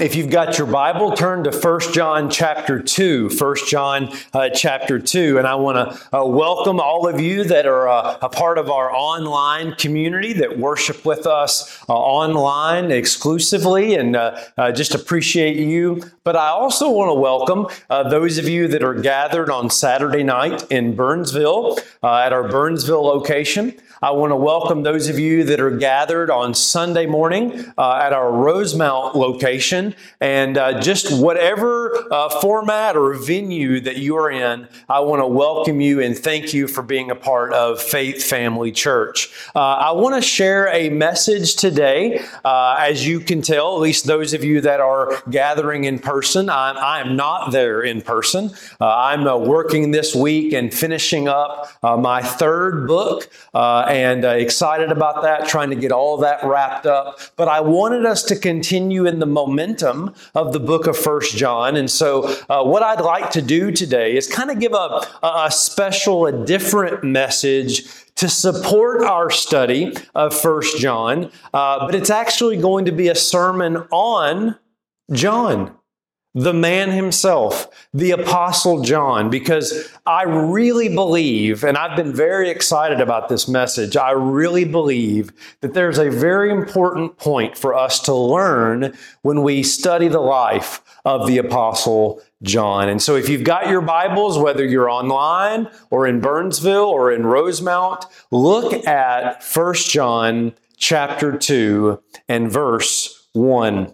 If you've got your Bible, turn to 1 John chapter 2. 1 John uh, chapter 2. And I want to uh, welcome all of you that are uh, a part of our online community that worship with us uh, online exclusively and uh, uh, just appreciate you. But I also want to welcome those of you that are gathered on Saturday night in Burnsville at our Burnsville location. I want to welcome those of you that are gathered on Sunday morning uh, at our Rosemount location. And uh, just whatever uh, format or venue that you are in, I want to welcome you and thank you for being a part of Faith Family Church. Uh, I want to share a message today. Uh, as you can tell, at least those of you that are gathering in person, I'm, I'm not there in person. Uh, I'm working this week and finishing up my third book and uh, excited about that, trying to get all that wrapped up. But I wanted us to continue in the momentum of the book of First John. And so, uh, what I'd like to do today is kind of give a, a special, a different message to support our study of First John, uh, but it's actually going to be a sermon on John the man himself, the Apostle John, because I really believe, and I've been very excited about this message, I really believe that there's a very important point for us to learn when we study the life of the Apostle John. And so if you've got your Bibles, whether you're online or in Burnsville or in Rosemount, look at 1 John chapter 2 and verse 1.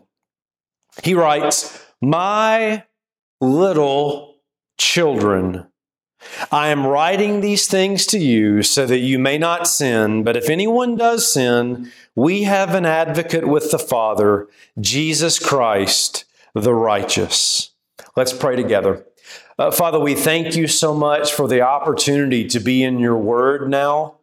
He writes, my little children, I am writing these things to you so that you may not sin, but if anyone does sin, we have an advocate with the Father, Jesus Christ, the righteous. Let's pray together. Uh, Father, we thank you so much for the opportunity to be in your word now.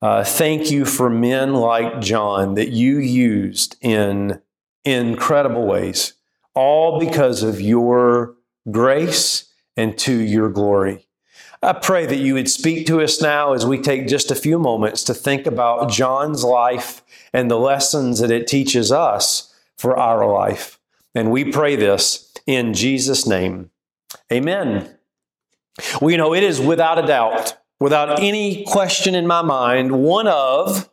Uh, thank you for men like John that you used in incredible ways all because of your grace and to your glory. I pray that you would speak to us now as we take just a few moments to think about John's life and the lessons that it teaches us for our life. And we pray this in Jesus' name. Amen. Well, you know, it is without a doubt, without any question in my mind, one of,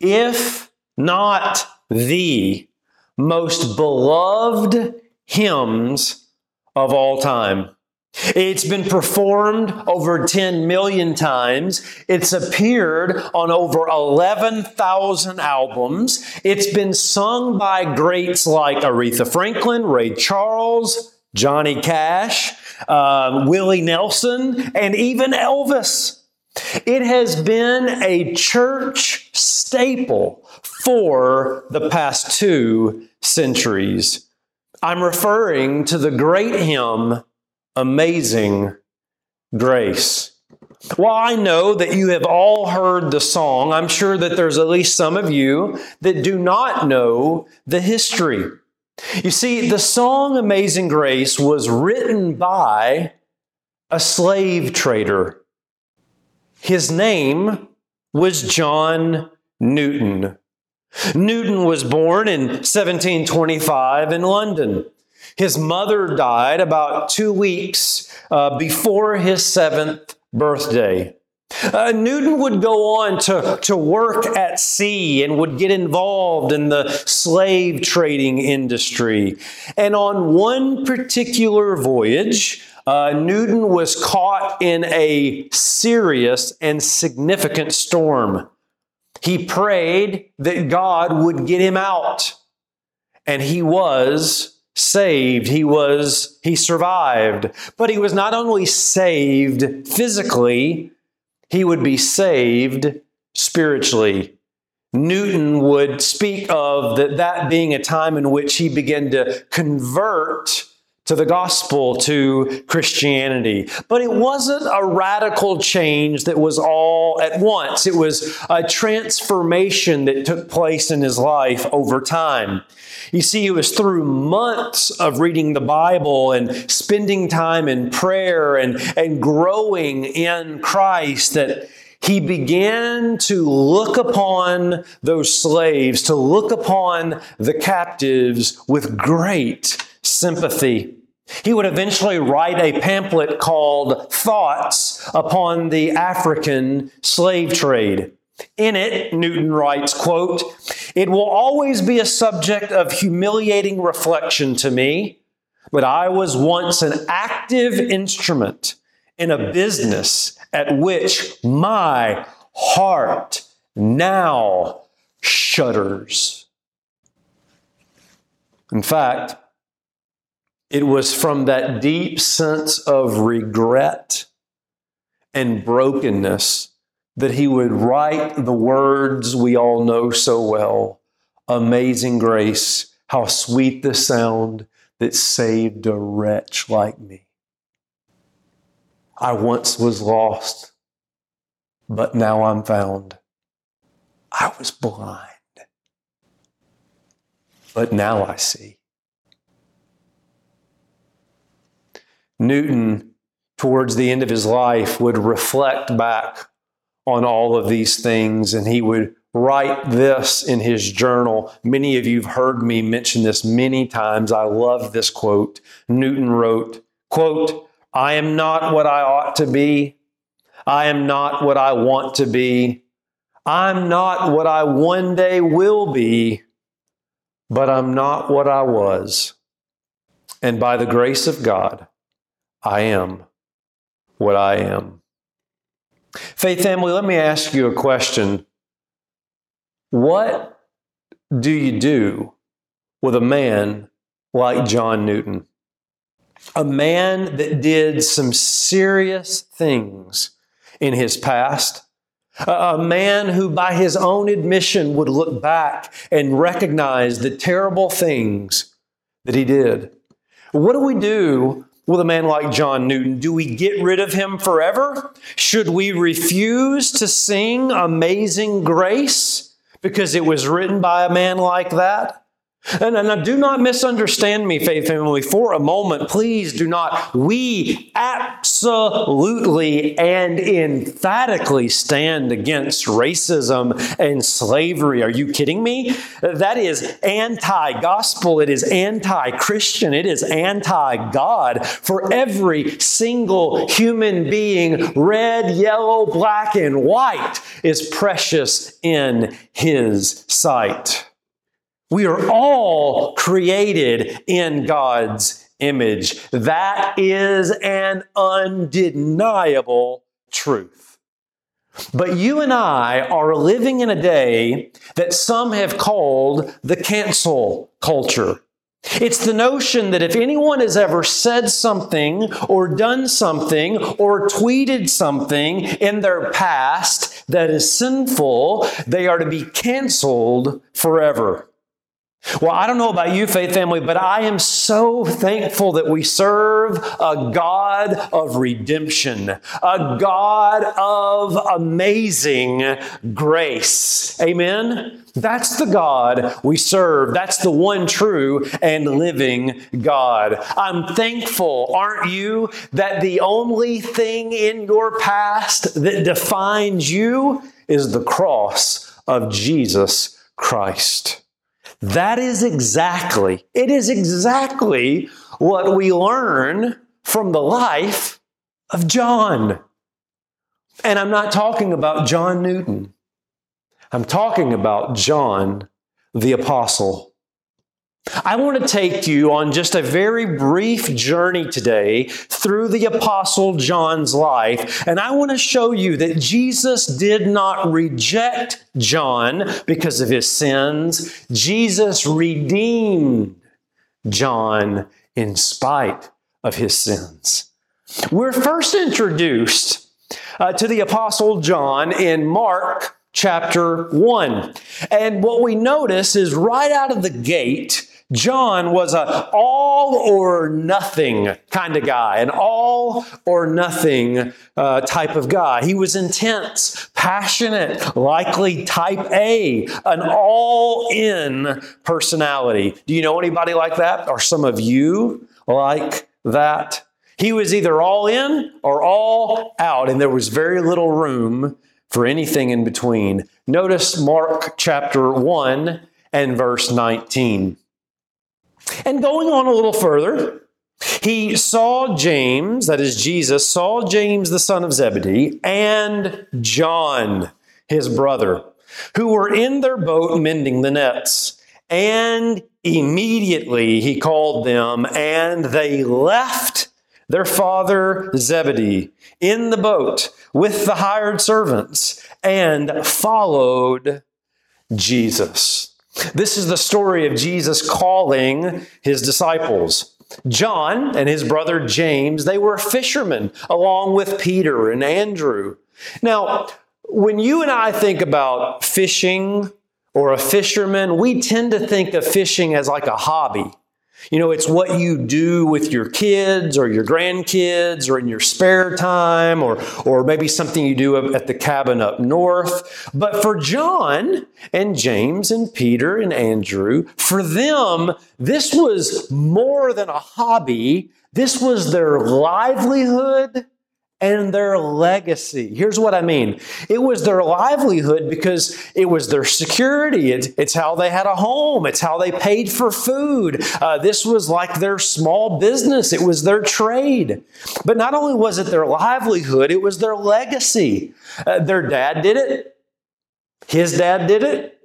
if not the most beloved hymns of all time. It's been performed over 10 million times. It's appeared on over 11,000 albums. It's been sung by greats like Aretha Franklin, Ray Charles, Johnny Cash, uh, Willie Nelson, and even Elvis. It has been a church staple for the past two centuries. I'm referring to the great hymn, Amazing Grace. Well, I know that you have all heard the song. I'm sure that there's at least some of you that do not know the history. You see, the song Amazing Grace was written by a slave trader. His name was John Newton. Newton was born in 1725 in London. His mother died about two weeks uh, before his seventh birthday. Uh, Newton would go on to, to work at sea and would get involved in the slave trading industry. And on one particular voyage, uh, Newton was caught in a serious and significant storm. He prayed that God would get him out. And he was saved. He was, he survived. But he was not only saved physically, he would be saved spiritually. Newton would speak of that, that being a time in which he began to convert to the gospel, to Christianity. But it wasn't a radical change that was all at once. It was a transformation that took place in his life over time. You see, it was through months of reading the Bible and spending time in prayer and, and growing in Christ that he began to look upon those slaves, to look upon the captives with great sympathy. He would eventually write a pamphlet called Thoughts upon the African Slave Trade. In it, Newton writes, quote, It will always be a subject of humiliating reflection to me, but I was once an active instrument in a business at which my heart now shudders. In fact, it was from that deep sense of regret and brokenness that he would write the words we all know so well Amazing grace, how sweet the sound that saved a wretch like me. I once was lost, but now I'm found. I was blind, but now I see. Newton, towards the end of his life, would reflect back on all of these things and he would write this in his journal. Many of you have heard me mention this many times. I love this quote. Newton wrote, quote, I am not what I ought to be. I am not what I want to be. I'm not what I one day will be, but I'm not what I was. And by the grace of God, I am what I am. Faith family, let me ask you a question. What do you do with a man like John Newton? A man that did some serious things in his past. A man who, by his own admission, would look back and recognize the terrible things that he did. What do we do with a man like John Newton? Do we get rid of him forever? Should we refuse to sing Amazing Grace because it was written by a man like that? And, and do not misunderstand me, faith family, for a moment. Please do not. We absolutely and emphatically stand against racism and slavery. Are you kidding me? That is anti gospel. It is anti Christian. It is anti God for every single human being. Red, yellow, black, and white is precious in His sight. We are all created in God's image. That is an undeniable truth. But you and I are living in a day that some have called the cancel culture. It's the notion that if anyone has ever said something or done something or tweeted something in their past that is sinful, they are to be canceled forever. Well, I don't know about you, faith family, but I am so thankful that we serve a God of redemption, a God of amazing grace. Amen? That's the God we serve. That's the one true and living God. I'm thankful, aren't you, that the only thing in your past that defines you is the cross of Jesus Christ. That is exactly, it is exactly what we learn from the life of John. And I'm not talking about John Newton. I'm talking about John the Apostle. I want to take you on just a very brief journey today through the Apostle John's life. And I want to show you that Jesus did not reject John because of his sins. Jesus redeemed John in spite of his sins. We're first introduced uh, to the Apostle John in Mark chapter 1. And what we notice is right out of the gate, John was a all or nothing kind of guy, an all or nothing uh, type of guy. He was intense, passionate, likely type A, an all in personality. Do you know anybody like that? Are some of you like that? He was either all in or all out, and there was very little room for anything in between. Notice Mark chapter 1 and verse 19. And going on a little further, he saw James, that is Jesus, saw James the son of Zebedee, and John, his brother, who were in their boat mending the nets. And immediately he called them, and they left their father Zebedee in the boat with the hired servants and followed Jesus. This is the story of Jesus calling his disciples. John and his brother James, they were fishermen along with Peter and Andrew. Now, when you and I think about fishing or a fisherman, we tend to think of fishing as like a hobby. You know, it's what you do with your kids or your grandkids or in your spare time or, or maybe something you do at the cabin up north. But for John and James and Peter and Andrew, for them, this was more than a hobby. This was their livelihood and their legacy. Here's what I mean it was their livelihood because it was their security, it, it's how they had a home, it's how they paid for food. Uh, this was like their small business, it was their trade. But not only was it their livelihood, it was their legacy. Uh, their dad did it, his dad did it,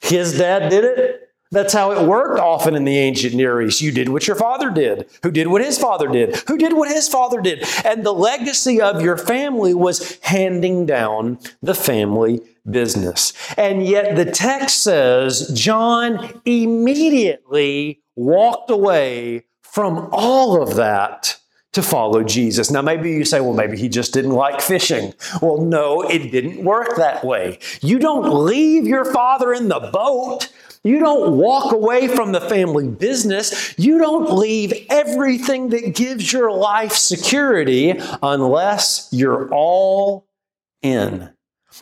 his dad did it. That's how it worked often in the ancient Near East. You did what your father did, who did what his father did, who did what his father did. And the legacy of your family was handing down the family business. And yet the text says John immediately walked away from all of that to follow Jesus. Now, maybe you say, well, maybe he just didn't like fishing. Well, no, it didn't work that way. You don't leave your father in the boat you don't walk away from the family business. You don't leave everything that gives your life security unless you're all in.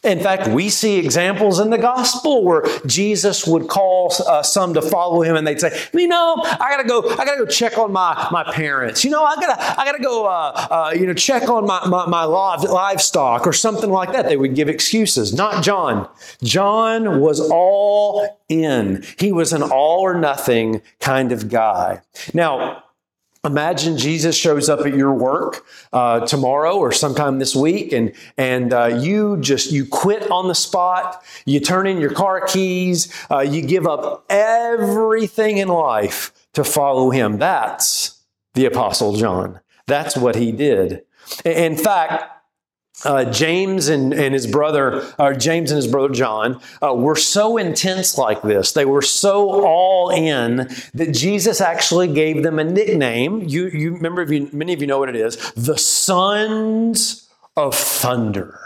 In fact, we see examples in the gospel where Jesus would call uh, some to follow him, and they'd say, "You know, I gotta go. I gotta go check on my my parents. You know, I gotta I gotta go. Uh, uh, you know, check on my my, my livestock or something like that." They would give excuses. Not John. John was all in. He was an all or nothing kind of guy. Now Imagine Jesus shows up at your work uh, tomorrow or sometime this week, and and uh, you just you quit on the spot. You turn in your car keys. Uh, you give up everything in life to follow Him. That's the Apostle John. That's what he did. In fact, uh, James and, and his brother, or James and his brother John, uh, were so intense like this. They were so all in that Jesus actually gave them a nickname. You, you remember, you, many of you know what it is the Sons of Thunder.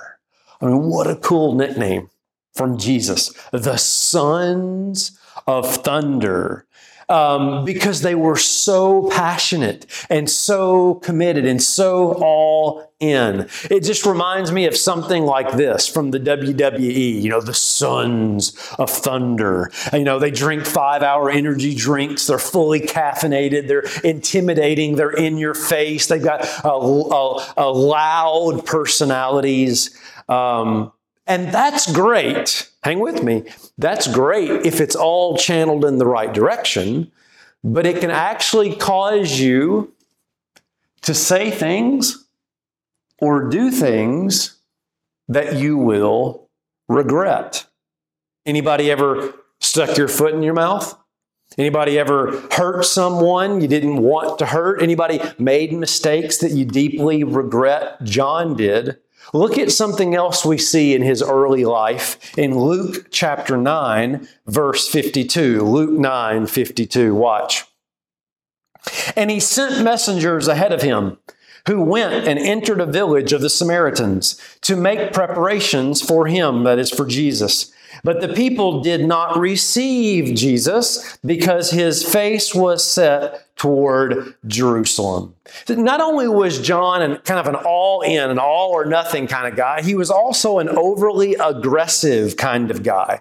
I mean, what a cool nickname from Jesus. The Sons of Thunder um, because they were so passionate and so committed and so all in. It just reminds me of something like this from the WWE, you know, the Sons of Thunder. You know, they drink five hour energy drinks, they're fully caffeinated, they're intimidating, they're in your face, they've got a, a, a loud personalities. Um, and that's great hang with me. That's great if it's all channeled in the right direction, but it can actually cause you to say things or do things that you will regret. Anybody ever stuck your foot in your mouth? Anybody ever hurt someone you didn't want to hurt? Anybody made mistakes that you deeply regret? John did. Look at something else we see in his early life in Luke chapter 9, verse 52. Luke 9, 52. Watch. And he sent messengers ahead of him who went and entered a village of the Samaritans to make preparations for him, that is, for Jesus. But the people did not receive Jesus because his face was set toward Jerusalem. Not only was John kind of an all in, an all or nothing kind of guy, he was also an overly aggressive kind of guy.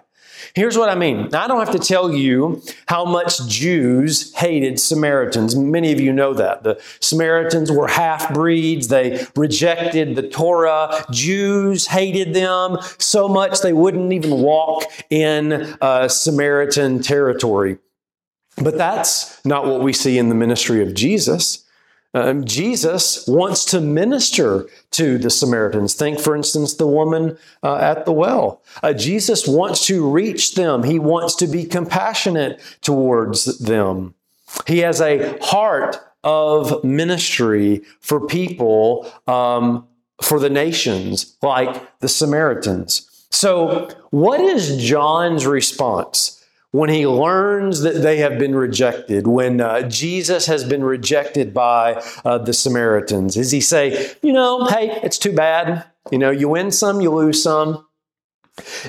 Here's what I mean. I don't have to tell you how much Jews hated Samaritans. Many of you know that. The Samaritans were half breeds. They rejected the Torah. Jews hated them so much they wouldn't even walk in uh, Samaritan territory. But that's not what we see in the ministry of Jesus. Um, Jesus wants to minister to the Samaritans. Think, for instance, the woman uh, at the well. Uh, Jesus wants to reach them, he wants to be compassionate towards them. He has a heart of ministry for people, um, for the nations, like the Samaritans. So, what is John's response? When he learns that they have been rejected, when uh, Jesus has been rejected by uh, the Samaritans? Does he say, you know, hey, it's too bad? You know, you win some, you lose some.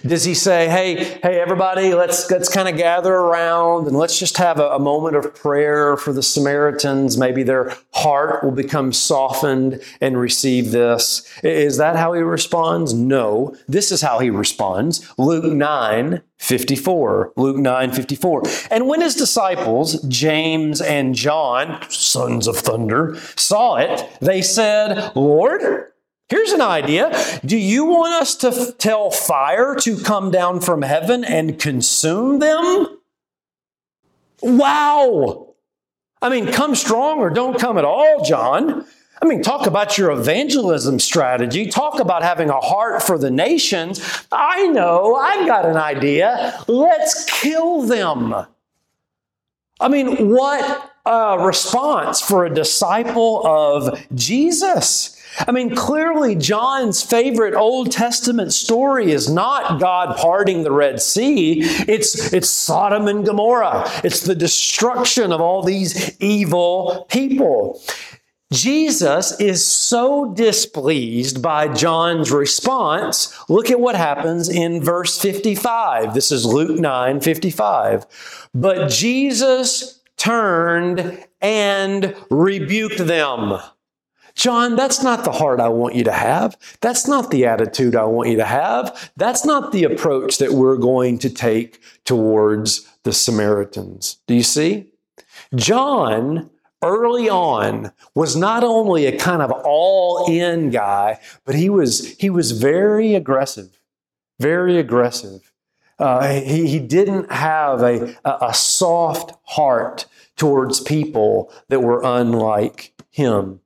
Does he say, "Hey, hey, everybody, let's let's kind of gather around and let's just have a, a, moment of prayer for the Samaritans. Maybe their heart will become softened and receive this." Is that how he responds? No. This is how he responds. Luke 9, 54. Luke 9, 54. And when his disciples, James and John, sons of thunder, saw it, they said, "Lord, Here's an idea. Do you want us to f- tell fire to come down from heaven and consume them? Wow. I mean, come strong or don't come at all, John. I mean, talk about your evangelism strategy. Talk about having a heart for the nations. I know, I've got an idea. Let's kill them. I mean, what a response for a disciple of Jesus. I mean, clearly, John's favorite Old Testament story is not God parting the Red Sea. It's, it's Sodom and Gomorrah. It's the destruction of all these evil people. Jesus is so displeased by John's response. Look at what happens in verse 55. This is Luke 9 55. But Jesus turned and rebuked them. John, that's not the heart I want you to have. That's not the attitude I want you to have. That's not the approach that we're going to take towards the Samaritans. Do you see? John, early on, was not only a kind of all in guy, but he was, he was very aggressive, very aggressive. Uh, he, he didn't have a, a soft heart towards people that were unlike him.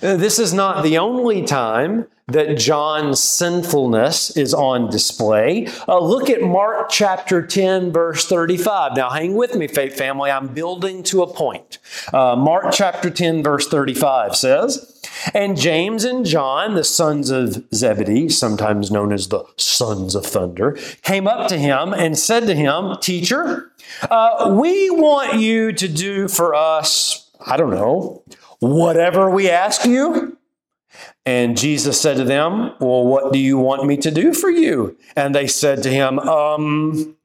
This is not the only time that John's sinfulness is on display. Uh, look at Mark chapter 10, verse 35. Now, hang with me, faith family. I'm building to a point. Uh, Mark chapter 10, verse 35 says, And James and John, the sons of Zebedee, sometimes known as the sons of thunder, came up to him and said to him, Teacher, uh, we want you to do for us, I don't know, whatever we ask you? And Jesus said to them, Well, what do you want me to do for you? And they said to him, um,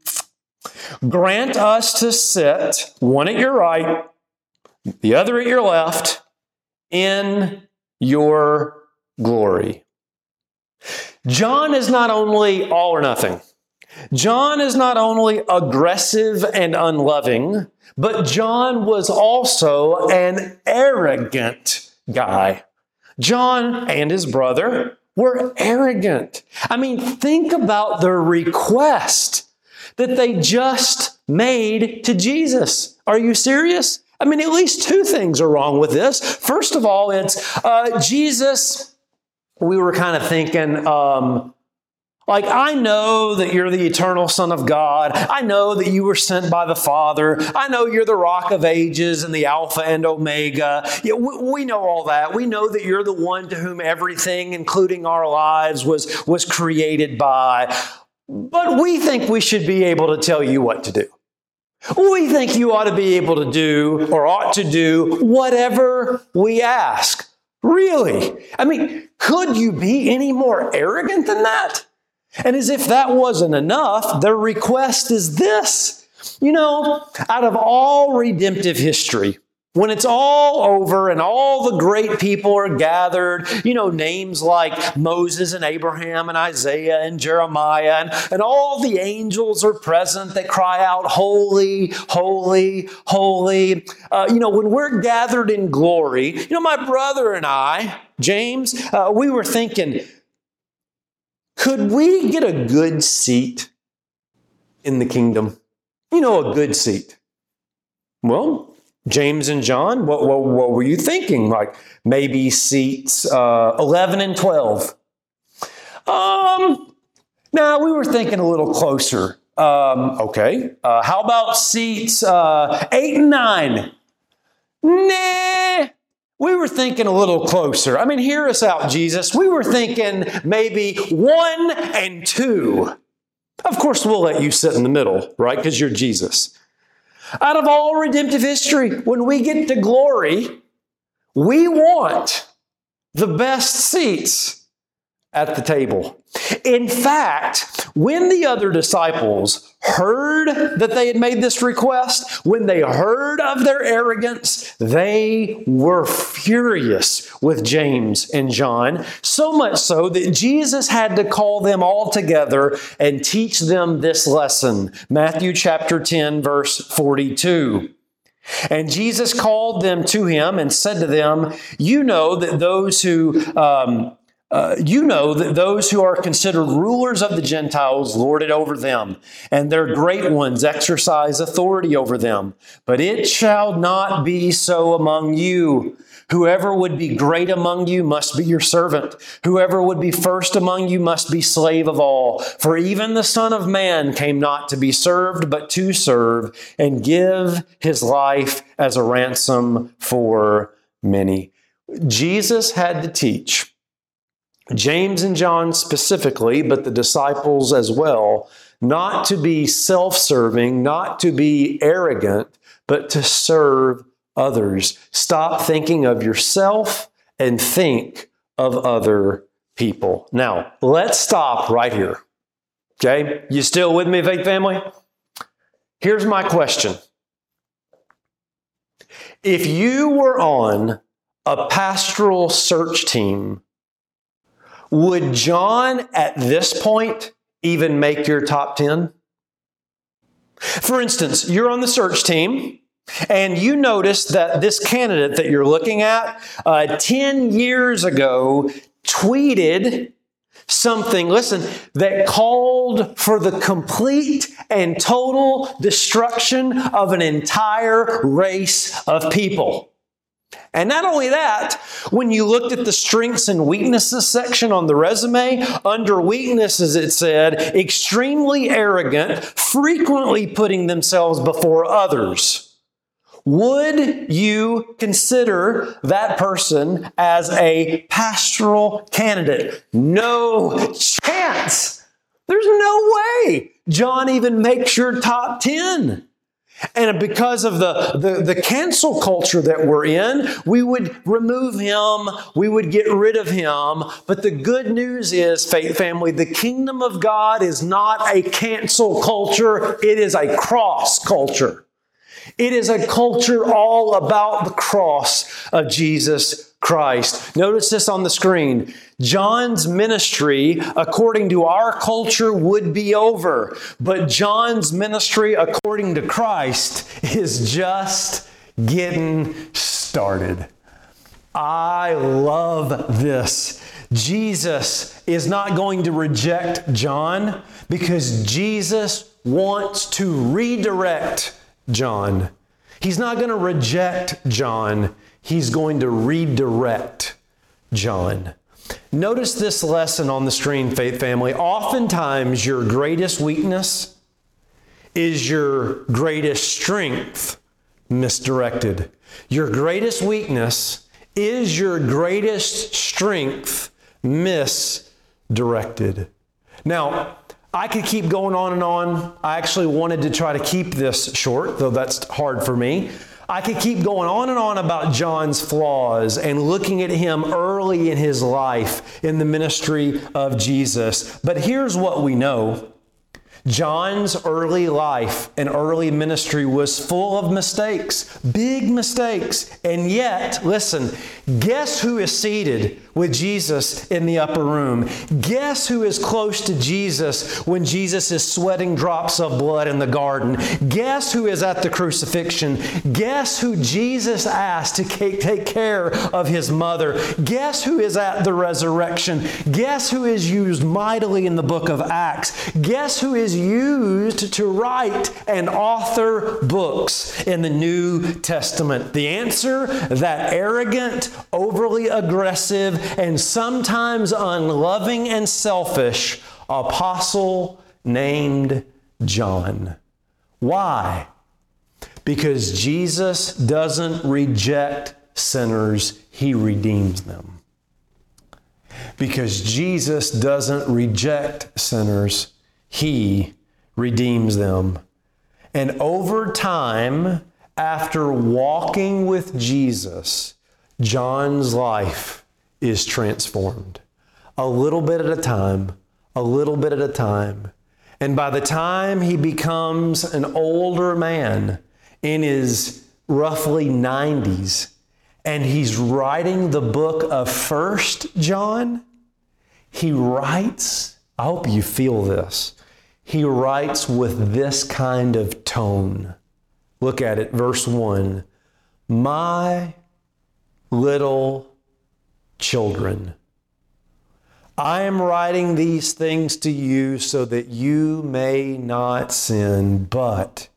Grant us to sit, one at your right, the other at your left, in your glory. John is not only all or nothing. John is not only aggressive and unloving, but John was also an arrogant guy. John and his brother were arrogant. I mean, think about the request that they just made to Jesus. Are you serious? I mean, at least two things are wrong with this. First of all, it's uh, Jesus. We were kind of thinking, um, like, I know that you're the eternal Son of God. I know that you were sent by the Father. I know you're the rock of ages and the Alpha and Omega. Yeah, we, we know all that. We know that you're the one to whom everything, including our lives, was, was created by. But we think we should be able to tell you what to do. We think you ought to be able to do or ought to do whatever we ask. Really? I mean, could you be any more arrogant than that? And as if that wasn't enough, their request is this. You know, out of all redemptive history, when it's all over and all the great people are gathered, you know, names like Moses and Abraham and Isaiah and Jeremiah, and, and all the angels are present that cry out, Holy, holy, holy. Uh, you know, when we're gathered in glory, you know, my brother and I, James, uh, we were thinking, could we get a good seat in the kingdom? You know, a good seat. Well, James and John, what, what, what were you thinking? Like maybe seats uh, 11 and 12. Um, now we were thinking a little closer. Um, okay. Uh, how about seats uh, 8 and 9? Nah. We were thinking a little closer. I mean, hear us out, Jesus. We were thinking maybe 1 and 2. Of course, we'll let you sit in the middle, right? Because you're Jesus. Out of all redemptive history, when we get to glory, we want the best seats at the table. In fact, when the other disciples heard that they had made this request, when they heard of their arrogance, they were furious with James and John, so much so that Jesus had to call them all together and teach them this lesson. Matthew chapter 10, verse 42. And Jesus called them to him and said to them, You know that those who um, uh, you know that those who are considered rulers of the Gentiles lord it over them, and their great ones exercise authority over them. But it shall not be so among you. Whoever would be great among you must be your servant. Whoever would be first among you must be slave of all. For even the Son of Man came not to be served, but to serve and give his life as a ransom for many. Jesus had to teach James and John specifically, but the disciples as well, not to be self serving, not to be arrogant, but to serve others. Stop thinking of yourself and think of other people. Now, let's stop right here. Okay? You still with me, faith family? Here's my question. If you were on a pastoral search team would John at this point even make your top 10? For instance, you're on the search team and you notice that this candidate that you're looking at uh, 10 years ago tweeted something, listen, that called for the complete and total destruction of an entire race of people. And not only that, when you looked at the strengths and weaknesses section on the resume, under weaknesses it said, extremely arrogant, frequently putting themselves before others. Would you consider that person as a pastoral candidate? No chance. There's no way John even makes your top 10. And because of the, the, the, cancel culture that we're in, we would remove him, we would get rid of him. But the good news is, faith family, the kingdom of God is not a cancel culture, it is a cross culture. It is a culture all about the cross of Jesus Christ. Notice this on the screen. John's ministry, according to our culture, would be over. But John's ministry, according to Christ, is just getting started. I love this. Jesus is not going to reject John because Jesus wants to redirect John. He's not going to reject John, he's going to redirect John. Notice this lesson on the screen, Faith Family. Oftentimes, your greatest weakness is your greatest strength misdirected. Your greatest weakness is your greatest strength misdirected. Now, I could keep going on and on. I actually wanted to try to keep this short, though that's hard for me. I could keep going on and on about John's flaws and looking at him early in his life in the ministry of Jesus. But here's what we know John's early life and early ministry was full of mistakes, big mistakes. And yet, listen, guess who is seated with Jesus in the upper room? Guess who is close to Jesus when Jesus is sweating drops of blood in the garden? Guess who is at the crucifixion? Guess who Jesus asked to take care of his mother? Guess who is at the resurrection? Guess who is used mightily in the book of Acts? Guess who is used to write and author books in the New Testament? The answer that arrogant, overly aggressive, and sometimes unloving and selfish apostle named John. Why? Because Jesus doesn't reject sinners, he redeems them. Because Jesus doesn't reject sinners, he redeems them. And over time, after walking with Jesus, John's life is transformed. A little bit at a time, a little bit at a time. And by the time he becomes an older man in his roughly 90s, and he's writing the book of First John, he writes, I hope you feel this. He writes with this kind of tone. Look at it, verse 1. My little children, I am writing these things to you so that you may not sin, but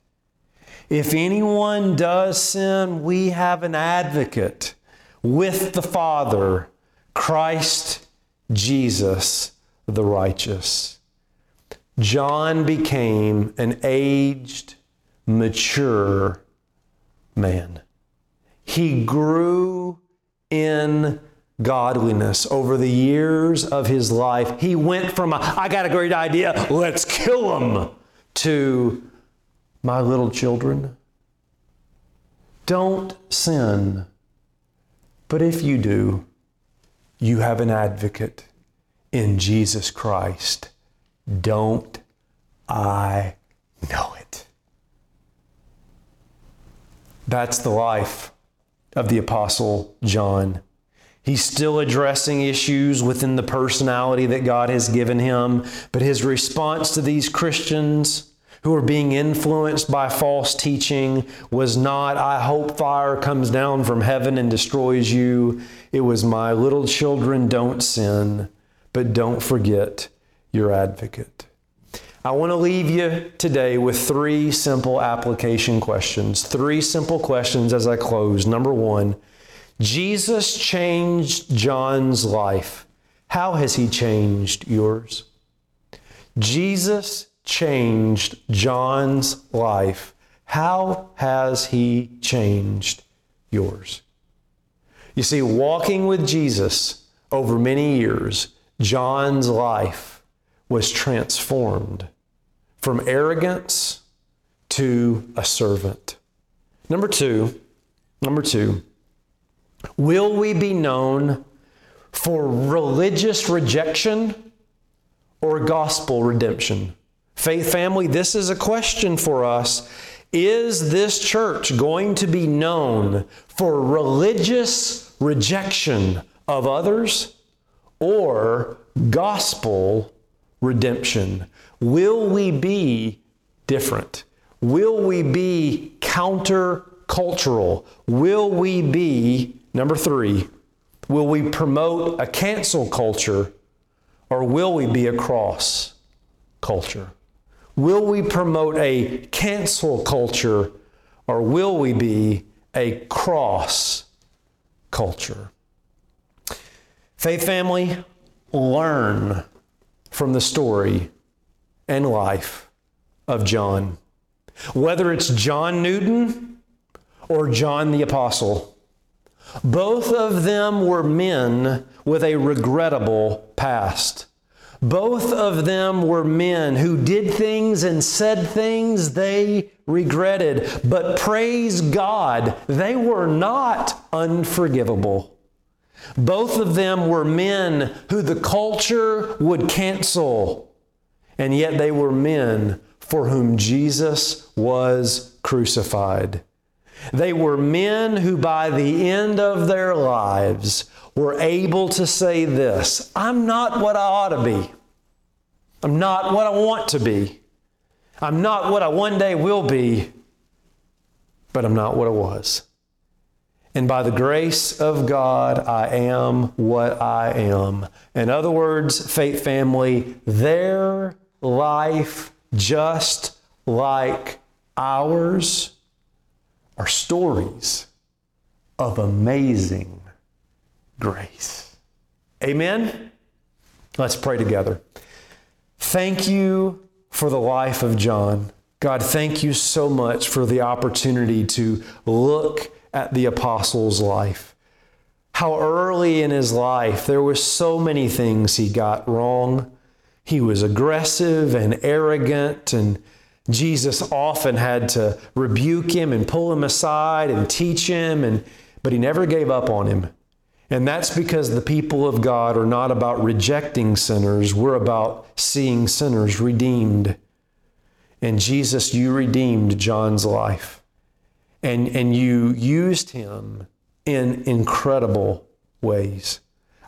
if anyone does sin, we have an advocate with the Father, Christ Jesus the righteous. John became an aged, mature man. He grew in godliness over the years of his life. He went from, a, I got a great idea, let's kill him, to, my little children, don't sin. But if you do, you have an advocate in Jesus Christ. Don't I know it? That's the life of the Apostle John. He's still addressing issues within the personality that God has given him, but his response to these Christians who are being influenced by false teaching was not, I hope fire comes down from heaven and destroys you. It was, my little children, don't sin, but don't forget your advocate. I want to leave you today with three simple application questions. Three simple questions as I close. Number one, Jesus changed John's life. How has he changed yours? Jesus changed John's life. How has he changed yours? You see, walking with Jesus over many years, John's life was transformed from arrogance to a servant. Number two, number two, will we be known for religious rejection or gospel redemption? Faith family, this is a question for us. Is this church going to be known for religious rejection of others or gospel redemption? Will we be different? Will we be countercultural? Will we be, number three, will we promote a cancel culture or will we be a cross culture? Will we promote a cancel culture or will we be a cross culture? Faith family, learn from the story and life of John. Whether it's John Newton or John the Apostle, both of them were men with a regrettable past. Both of them were men who did things and said things they regretted. But praise God, they were not unforgivable. Both of them were men who the culture would cancel and yet they were men for whom Jesus was crucified. They were men who, by the end of their lives, were able to say this I'm not what I ought to be. I'm not what I want to be. I'm not what I one day will be, but I'm not what I was. And by the grace of God, I am what I am. In other words, faith family, their life, just like ours, are stories of amazing grace. Amen? Let's pray together. Thank you for the life of John. God, thank you so much for the opportunity to look at the apostle's life. How early in his life there were so many things he got wrong. He was aggressive and arrogant, and Jesus often had to rebuke him and pull him aside and teach him, and, but he never gave up on him. And that's because the people of God are not about rejecting sinners, we're about seeing sinners redeemed. And Jesus, you redeemed John's life. And, and you used him in incredible ways.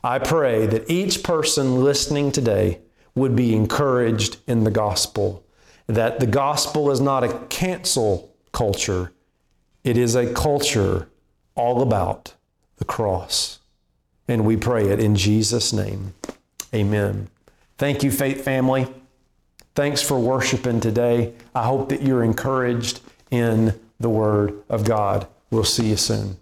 I pray that each person listening today would be encouraged in the gospel, that the gospel is not a cancel culture, it is a culture all about the cross. And we pray it in Jesus' name. Amen. Thank you, Faith Family. Thanks for worshiping today. I hope that you're encouraged in the Word of God. We'll see you soon.